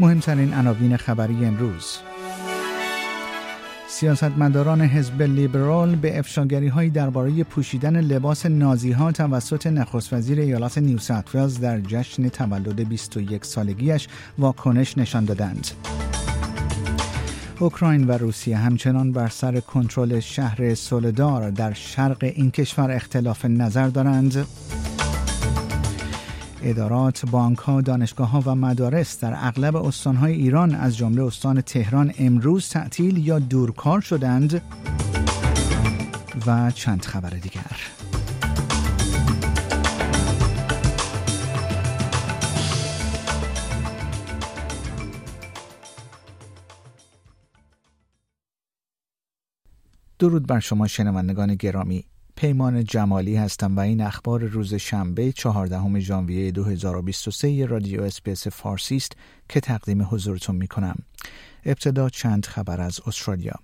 مهمترین عناوین خبری امروز سیاستمداران حزب لیبرال به افشاگری هایی درباره پوشیدن لباس نازی ها توسط نخست وزیر ایالات نیو ساوت در جشن تولد 21 سالگیش واکنش نشان دادند. اوکراین و روسیه همچنان بر سر کنترل شهر سولدار در شرق این کشور اختلاف نظر دارند. ادارات، بانک ها، دانشگاه ها و مدارس در اغلب استانهای ایران از جمله استان تهران امروز تعطیل یا دورکار شدند و چند خبر دیگر. درود بر شما شنوندگان گرامی پیمان جمالی هستم و این اخبار روز شنبه 14 ژانویه 2023 رادیو SBS فارسی است که تقدیم حضورتون می کنم. ابتدا چند خبر از استرالیا.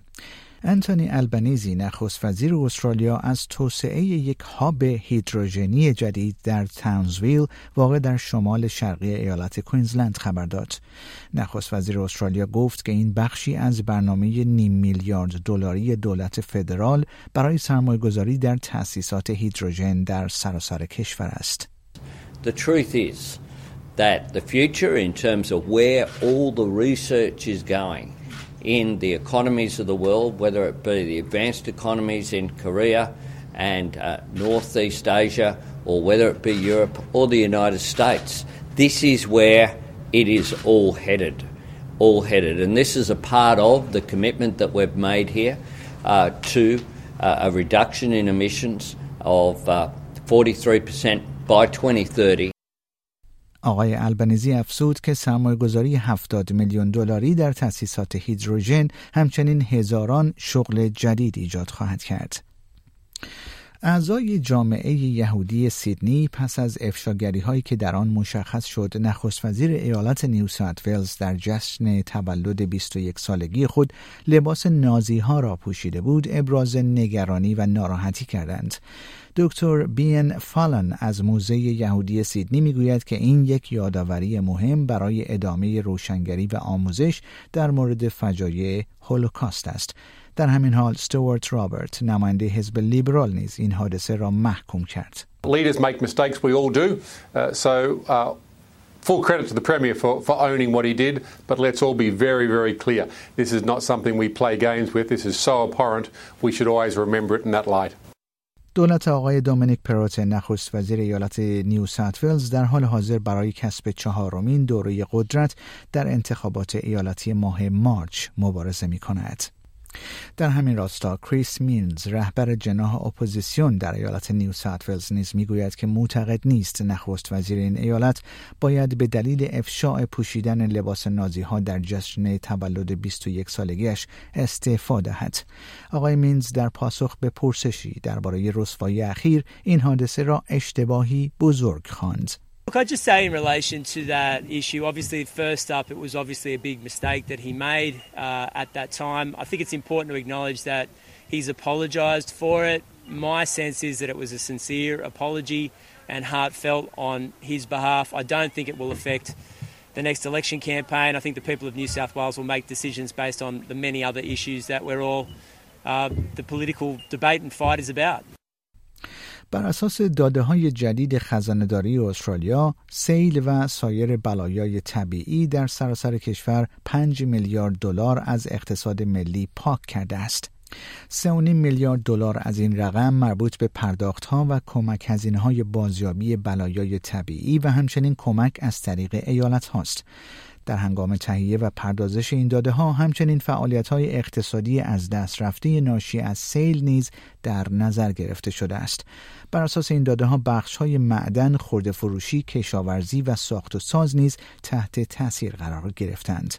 انتونی البنیزی نخست وزیر استرالیا از توسعه یک hub هیدروژنی جدید در تاونزویل واقع در شمال شرقی ایالت کوینزلند خبر داد. نخست وزیر استرالیا گفت که این بخشی از برنامه نیم میلیارد دلاری دولت فدرال برای سرمایه‌گذاری در تأسیسات هیدروژن در سراسر کشور است. The truth is that the future in terms of where all the research is going in the economies of the world, whether it be the advanced economies in Korea and uh, Northeast Asia, or whether it be Europe or the United States. This is where it is all headed, all headed. And this is a part of the commitment that we've made here uh, to uh, a reduction in emissions of 43% by 2030 آقای البنیزی افزود که سرمایهگذاری 70 میلیون دلاری در تأسیسات هیدروژن همچنین هزاران شغل جدید ایجاد خواهد کرد. اعضای جامعه یهودی سیدنی پس از افشاگری هایی که در آن مشخص شد نخست وزیر ایالت نیو ساوت ولز در جشن تولد 21 سالگی خود لباس نازی ها را پوشیده بود ابراز نگرانی و ناراحتی کردند. دکتر بین فالن از موزه یهودی سیدنی می‌گوید که این یک یادآوری مهم برای ادامه روشنگری و آموزش در مورد فجایع هولوکاست است. در همین حال ستوارت رابرت نماینده حزب لیبرال نیز این حادثه را محکوم کرد Leaders make mistakes, we all do. Uh, so uh, full credit to the Premier for, for owning what he did, but let's all be very, very clear. This is not something we play games with. This is so abhorrent. We should always remember it in that light. دولت آقای دومینیک پروتی نخست وزیر ایالت نیو ساوت ولز در حال حاضر برای کسب چهارمین دوره قدرت در انتخابات ایالتی ماه March مبارزه می کند. در همین راستا کریس مینز رهبر جناح اپوزیسیون در ایالت نیو ساوت ولز نیز می‌گوید که معتقد نیست نخست وزیر این ایالت باید به دلیل افشاع پوشیدن لباس نازی ها در جشن تولد 21 سالگیش استعفا دهد. آقای مینز در پاسخ به پرسشی درباره رسوایی اخیر این حادثه را اشتباهی بزرگ خواند. Look, I'd just say in relation to that issue, obviously, first up, it was obviously a big mistake that he made uh, at that time. I think it's important to acknowledge that he's apologised for it. My sense is that it was a sincere apology and heartfelt on his behalf. I don't think it will affect the next election campaign. I think the people of New South Wales will make decisions based on the many other issues that we're all, uh, the political debate and fight is about. بر اساس داده های جدید خزانداری استرالیا، سیل و سایر بلایای طبیعی در سراسر کشور 5 میلیارد دلار از اقتصاد ملی پاک کرده است. 3.5 میلیارد دلار از این رقم مربوط به پرداخت ها و کمک هزینه های بازیابی بلایای طبیعی و همچنین کمک از طریق ایالت هاست. در هنگام تهیه و پردازش این داده ها همچنین فعالیت های اقتصادی از دست رفته ناشی از سیل نیز در نظر گرفته شده است. بر اساس این داده ها بخش های معدن، خورده فروشی، کشاورزی و ساخت و ساز نیز تحت تاثیر قرار گرفتند.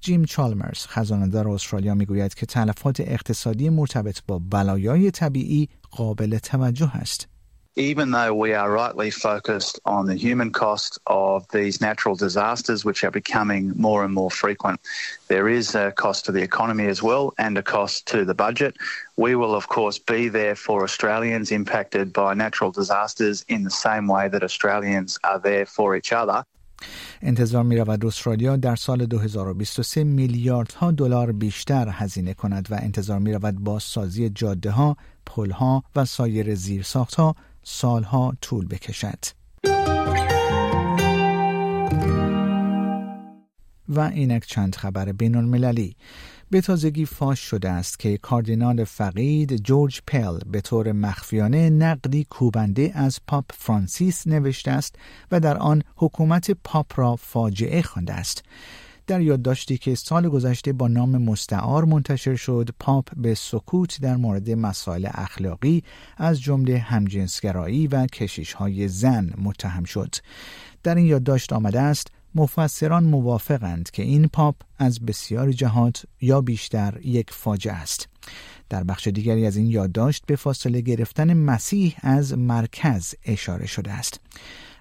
جیم چالمرز خزاندار استرالیا می‌گوید که تلفات اقتصادی مرتبط با بلایای طبیعی قابل توجه است. even though we are rightly focused on the human cost of these natural disasters, which are becoming more and more frequent, there is a cost to the economy as well and a cost to the budget. We will, of course, be there for Australians impacted by natural disasters in the same way that Australians are there for each other. انتظار می رود استرالیا در سال 2023 میلیاردها دلار بیشتر هزینه کند و انتظار می رود با سازی جاده ها، پل ها و سایر زیرساخت ها سالها طول بکشد. و اینک چند خبر بین المللی به تازگی فاش شده است که کاردینال فقید جورج پل به طور مخفیانه نقدی کوبنده از پاپ فرانسیس نوشته است و در آن حکومت پاپ را فاجعه خوانده است در یادداشتی که سال گذشته با نام مستعار منتشر شد پاپ به سکوت در مورد مسائل اخلاقی از جمله همجنسگرایی و کشیش های زن متهم شد در این یادداشت آمده است مفسران موافقند که این پاپ از بسیاری جهات یا بیشتر یک فاجعه است. در بخش دیگری از این یادداشت به فاصله گرفتن مسیح از مرکز اشاره شده است.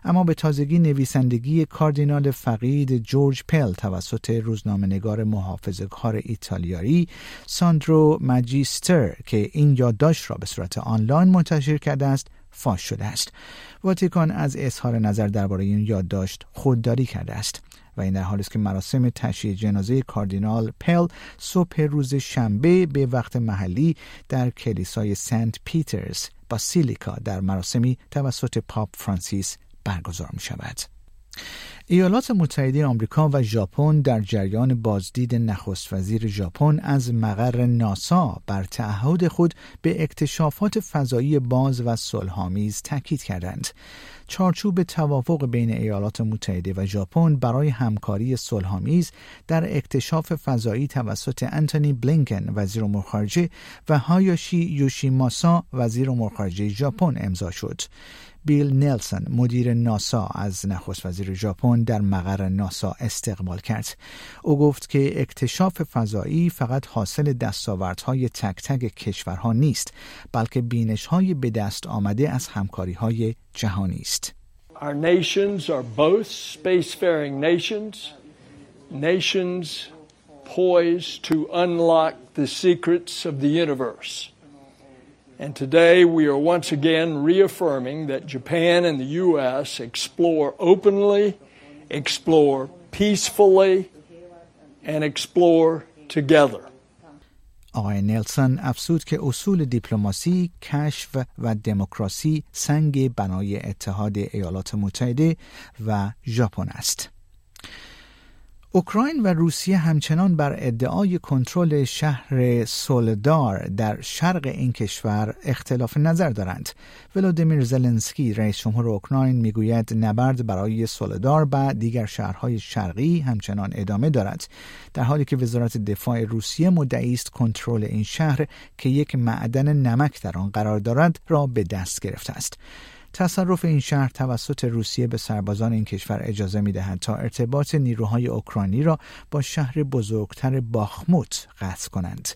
اما به تازگی نویسندگی کاردینال فقید جورج پل توسط روزنامه نگار محافظ کار ایتالیایی ساندرو ماجیستر که این یادداشت را به صورت آنلاین منتشر کرده است فاش شده است. واتیکان از اظهار نظر درباره این یادداشت خودداری کرده است و این در حالی است که مراسم تشییع جنازه کاردینال پل صبح روز شنبه به وقت محلی در کلیسای St Peter's Basilica در مراسمی توسط پاپ فرانسیس برگزار می شود. ایالات متحده آمریکا و ژاپن در جریان بازدید نخست وزیر ژاپن از مقر ناسا بر تعهد خود به اکتشافات فضایی باز و صلحآمیز تاکید کردند. چارچوب توافق بین ایالات متحده و ژاپن برای همکاری صلحآمیز در اکتشاف فضایی توسط انتونی بلینکن وزیر امور خارجه و هایاشی یوشیماسا وزیر امور خارجه ژاپن امضا شد. بیل نیلسون مدیر ناسا از نخست وزیر ژاپن در مقر ناسا استقبال کرد. او گفت که اکتشاف فضایی فقط حاصل دستاوردهای تک تک کشورها نیست بلکه بینشهای به دست آمده از همکاری های جهانی است. Our nations are both spacefaring nations, nations poised to unlock the secrets of the universe. And today we are once again reaffirming that Japan and the U.S. explore openly, explore peacefully, and explore together. آقای نلسون افسود که اصول دیپلماسی، کشف و دموکراسی سنگ بنای اتحاد ایالات متحده و ژاپن است. اوکراین و روسیه همچنان بر ادعای کنترل شهر سولدار در شرق این کشور اختلاف نظر دارند. ولادیمیر زلنسکی رئیس جمهور اوکراین می‌گوید نبرد برای سولدار و دیگر شهرهای شرقی همچنان ادامه دارد. در حالی که وزارت دفاع روسیه مدعی است کنترل این شهر که یک معدن نمک در آن قرار دارد را به دست گرفته است. تصرف این شهر توسط روسیه به سربازان این کشور اجازه می دهد تا ارتباط نیروهای اوکراینی را با شهر بزرگتر باخموت قطع کنند.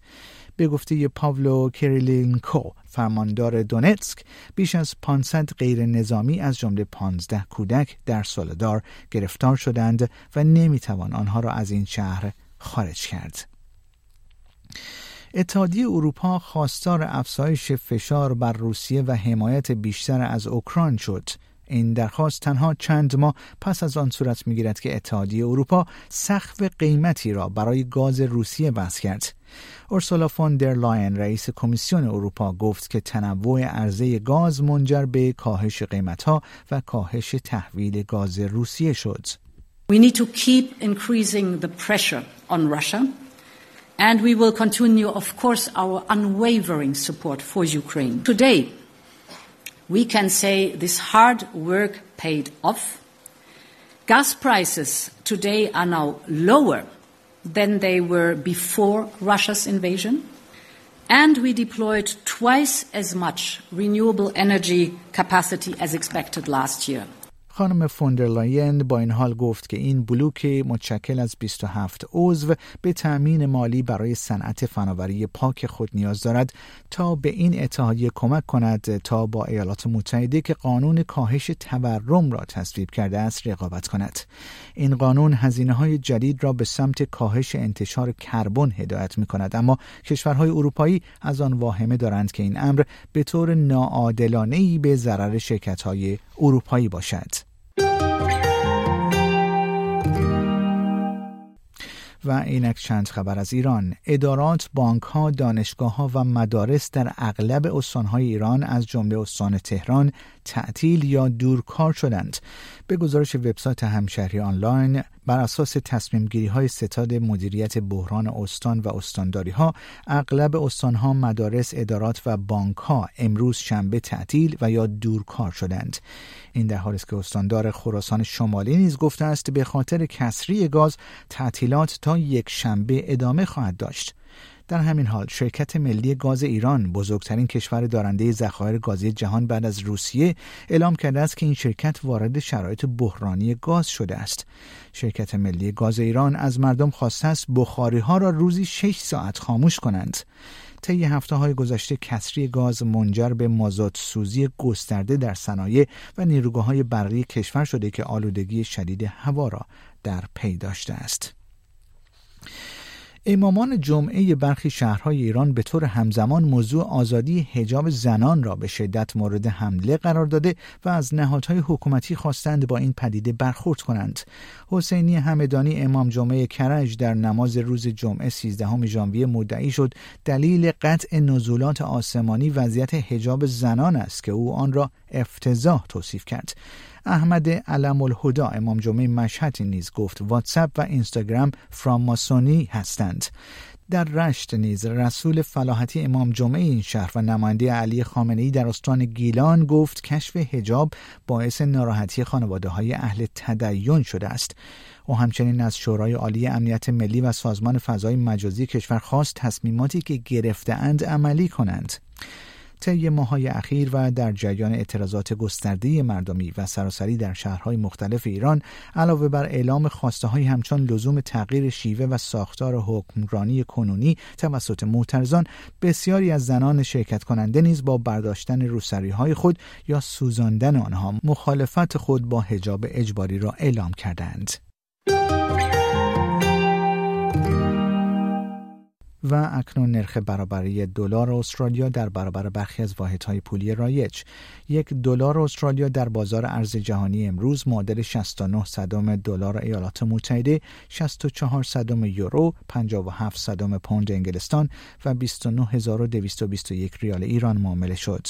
به گفته پاولو کریلینکو فرماندار دونتسک بیش از 500 غیر نظامی از جمله 15 کودک در سولدار گرفتار شدند و نمی‌توان آنها را از این شهر خارج کرد. اتحادیه اروپا خواستار افزایش فشار بر روسیه و حمایت بیشتر از اوکراین شد. این درخواست تنها چند ماه پس از آن صورت می‌گیرد که اتحادیه اروپا سقف قیمتی را برای گاز روسیه بس کرد. اورسولا فون در لاین رئیس کمیسیون اروپا گفت که تنوع عرضه گاز منجر به کاهش قیمتها و کاهش تحویل گاز روسیه شد. We need to keep increasing the pressure on Russia. And we will continue, of course, our unwavering support for Ukraine. Today, we can say this hard work paid off. Gas prices today are now lower than they were before Russia's invasion. And we deployed twice as much renewable energy capacity as expected last year. خانم فون در لاین با این حال گفت که این بلوک متشکل از 27 عضو به تأمین مالی برای صنعت فناوری پاک خود نیاز دارد تا به این اتحادیه کمک کند تا با ایالات متحده که قانون کاهش تورم را تصویب کرده است رقابت کند. این قانون هزینه های جدید را به سمت کاهش انتشار کربن هدایت می کند اما کشورهای اروپایی از آن واهمه دارند که این امر به طور ناعادلانه به ضرر شرکت های اروپایی باشد. و اینک چند خبر از ایران. ادارات بانک ها دانشگاه ها و مدارس در اغلب استان های ایران از جمله استان تهران تعطیل یا دورکار شدند. به گزارش وبسایت همشهری آنلاین بر اساس تصمیم گیری های ستاد مدیریت بحران استان و استانداری ها اغلب استان ها مدارس ادارات و بانک ها امروز شنبه تعطیل و یا دورکار شدند. این در حالی است که استاندار خراسان شمالی نیز گفته است به خاطر کسری گاز تعطیلات تا یک شنبه ادامه خواهد داشت. در همین حال شرکت ملی گاز ایران بزرگترین کشور دارنده ذخایر گازی جهان بعد از روسیه اعلام کرده است که این شرکت وارد شرایط بحرانی گاز شده است شرکت ملی گاز ایران از مردم خواسته است بخاری ها را روزی 6 ساعت خاموش کنند طی هفته های گذشته کسری گاز منجر به مازاد سوزی گسترده در صنایع و نیروگاه های برقی کشور شده که آلودگی شدید هوا را در پی داشته است. امامان جمعه برخی شهرهای ایران به طور همزمان موضوع آزادی حجاب زنان را به شدت مورد حمله قرار داده و از نهادهای حکومتی خواستند با این پدیده برخورد کنند. حسینی همدانی امام جمعه کرج در نماز روز جمعه 13 ژانویه مدعی شد دلیل قطع نزولات آسمانی وضعیت حجاب زنان است که او آن را افتضاح توصیف کرد. احمد علم الهدا امام جمعه مشهد نیز گفت واتساپ و اینستاگرام فراماسونی هستند. در رشت نیز رسول فلاحتی امام جمعه این شهر و نماینده علی خامنه ای در استان گیلان گفت کشف حجاب باعث ناراحتی خانواده های اهل تدین شده است. او همچنین از شورای عالی امنیت ملی و سازمان فضای مجازی کشور خواست تصمیماتی که گرفتهاند عملی کنند. طی ماهای اخیر و در جریان اعتراضات گسترده مردمی و سراسری در شهرهای مختلف ایران علاوه بر اعلام خواسته های همچون لزوم تغییر شیوه و ساختار حکمرانی کنونی توسط معترضان بسیاری از زنان شرکت کننده نیز با برداشتن روسری های خود یا سوزاندن آنها مخالفت خود با حجاب اجباری را اعلام کردند. و اکنون نرخ برابری دلار استرالیا در برابر برخی از واحدهای پولی رایج. یک دلار استرالیا در بازار ارز جهانی امروز معادل 69 صدم دلار ایالات متحده 64 صدم یورو 57 صدم پوند انگلستان و 29221 ریال ایران معامله شد.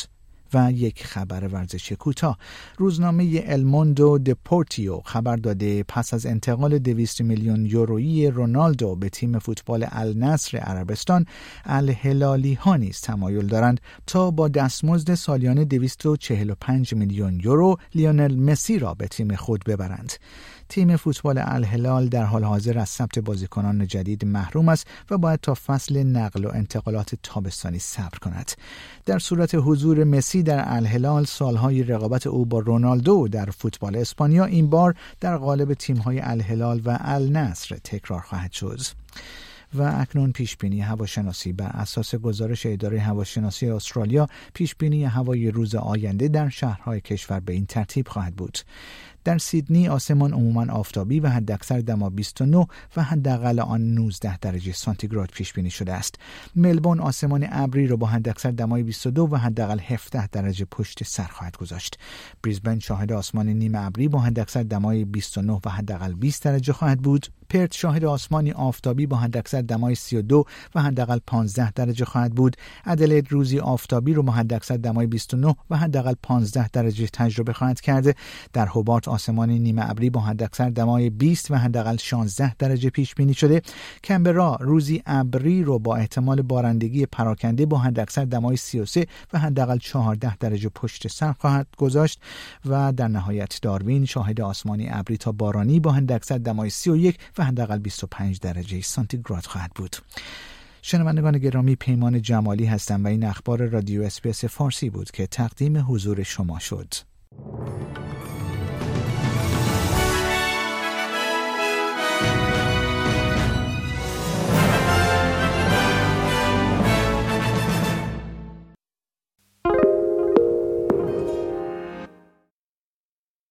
و یک خبر ورزشی کوتاه. روزنامه الموندو دپورتیو خبر داده پس از انتقال 200 میلیون یورویی رونالدو به تیم فوتبال النصر عربستان الهلالی ها نیز تمایل دارند تا با دستمزد سالیانه 245 میلیون یورو لیونل مسی را به تیم خود ببرند. تیم فوتبال الهلال در حال حاضر از ثبت بازیکنان جدید محروم است و باید تا فصل نقل و انتقالات تابستانی صبر کند. در صورت حضور مسی در الهلال سالهای رقابت او با رونالدو در فوتبال اسپانیا این بار در قالب تیم‌های الهلال و النصر تکرار خواهد شد. و اکنون پیش بینی هواشناسی بر اساس گزارش اداره هواشناسی استرالیا پیش بینی هوای روز آینده در شهرهای کشور به این ترتیب خواهد بود. در سیدنی آسمان عموما آفتابی و حداکثر دما 29 و حداقل آن 19 درجه سانتیگراد پیش بینی شده است. ملبورن آسمان ابری را با حداکثر دمای 22 و حداقل 17 درجه پشت سر خواهد گذاشت. بریزبن شاهد آسمان نیمه ابری با حداکثر دمای 29 و حداقل 20 درجه خواهد بود. پرت شاهد آسمانی آفتابی با حداکثر دمای 32 و حداقل 15 درجه خواهد بود. ادلید روزی آفتابی رو با حداکثر دمای 29 و حداقل 15 درجه تجربه خواهد کرده. در هوبارت آسمان نیمه ابری با حداکثر دمای 20 و حداقل 16 درجه پیش بینی شده. کمبرا روزی ابری رو با احتمال بارندگی پراکنده با حداکثر دمای 33 و حداقل 14 درجه پشت سر خواهد گذاشت و در نهایت داروین شاهد آسمانی ابری تا بارانی با حداکثر دمای 31 و حداقل 25 درجه سانتیگراد خواهد بود. شنوندگان گرامی پیمان جمالی هستم و این اخبار رادیو اسپیس فارسی بود که تقدیم حضور شما شد.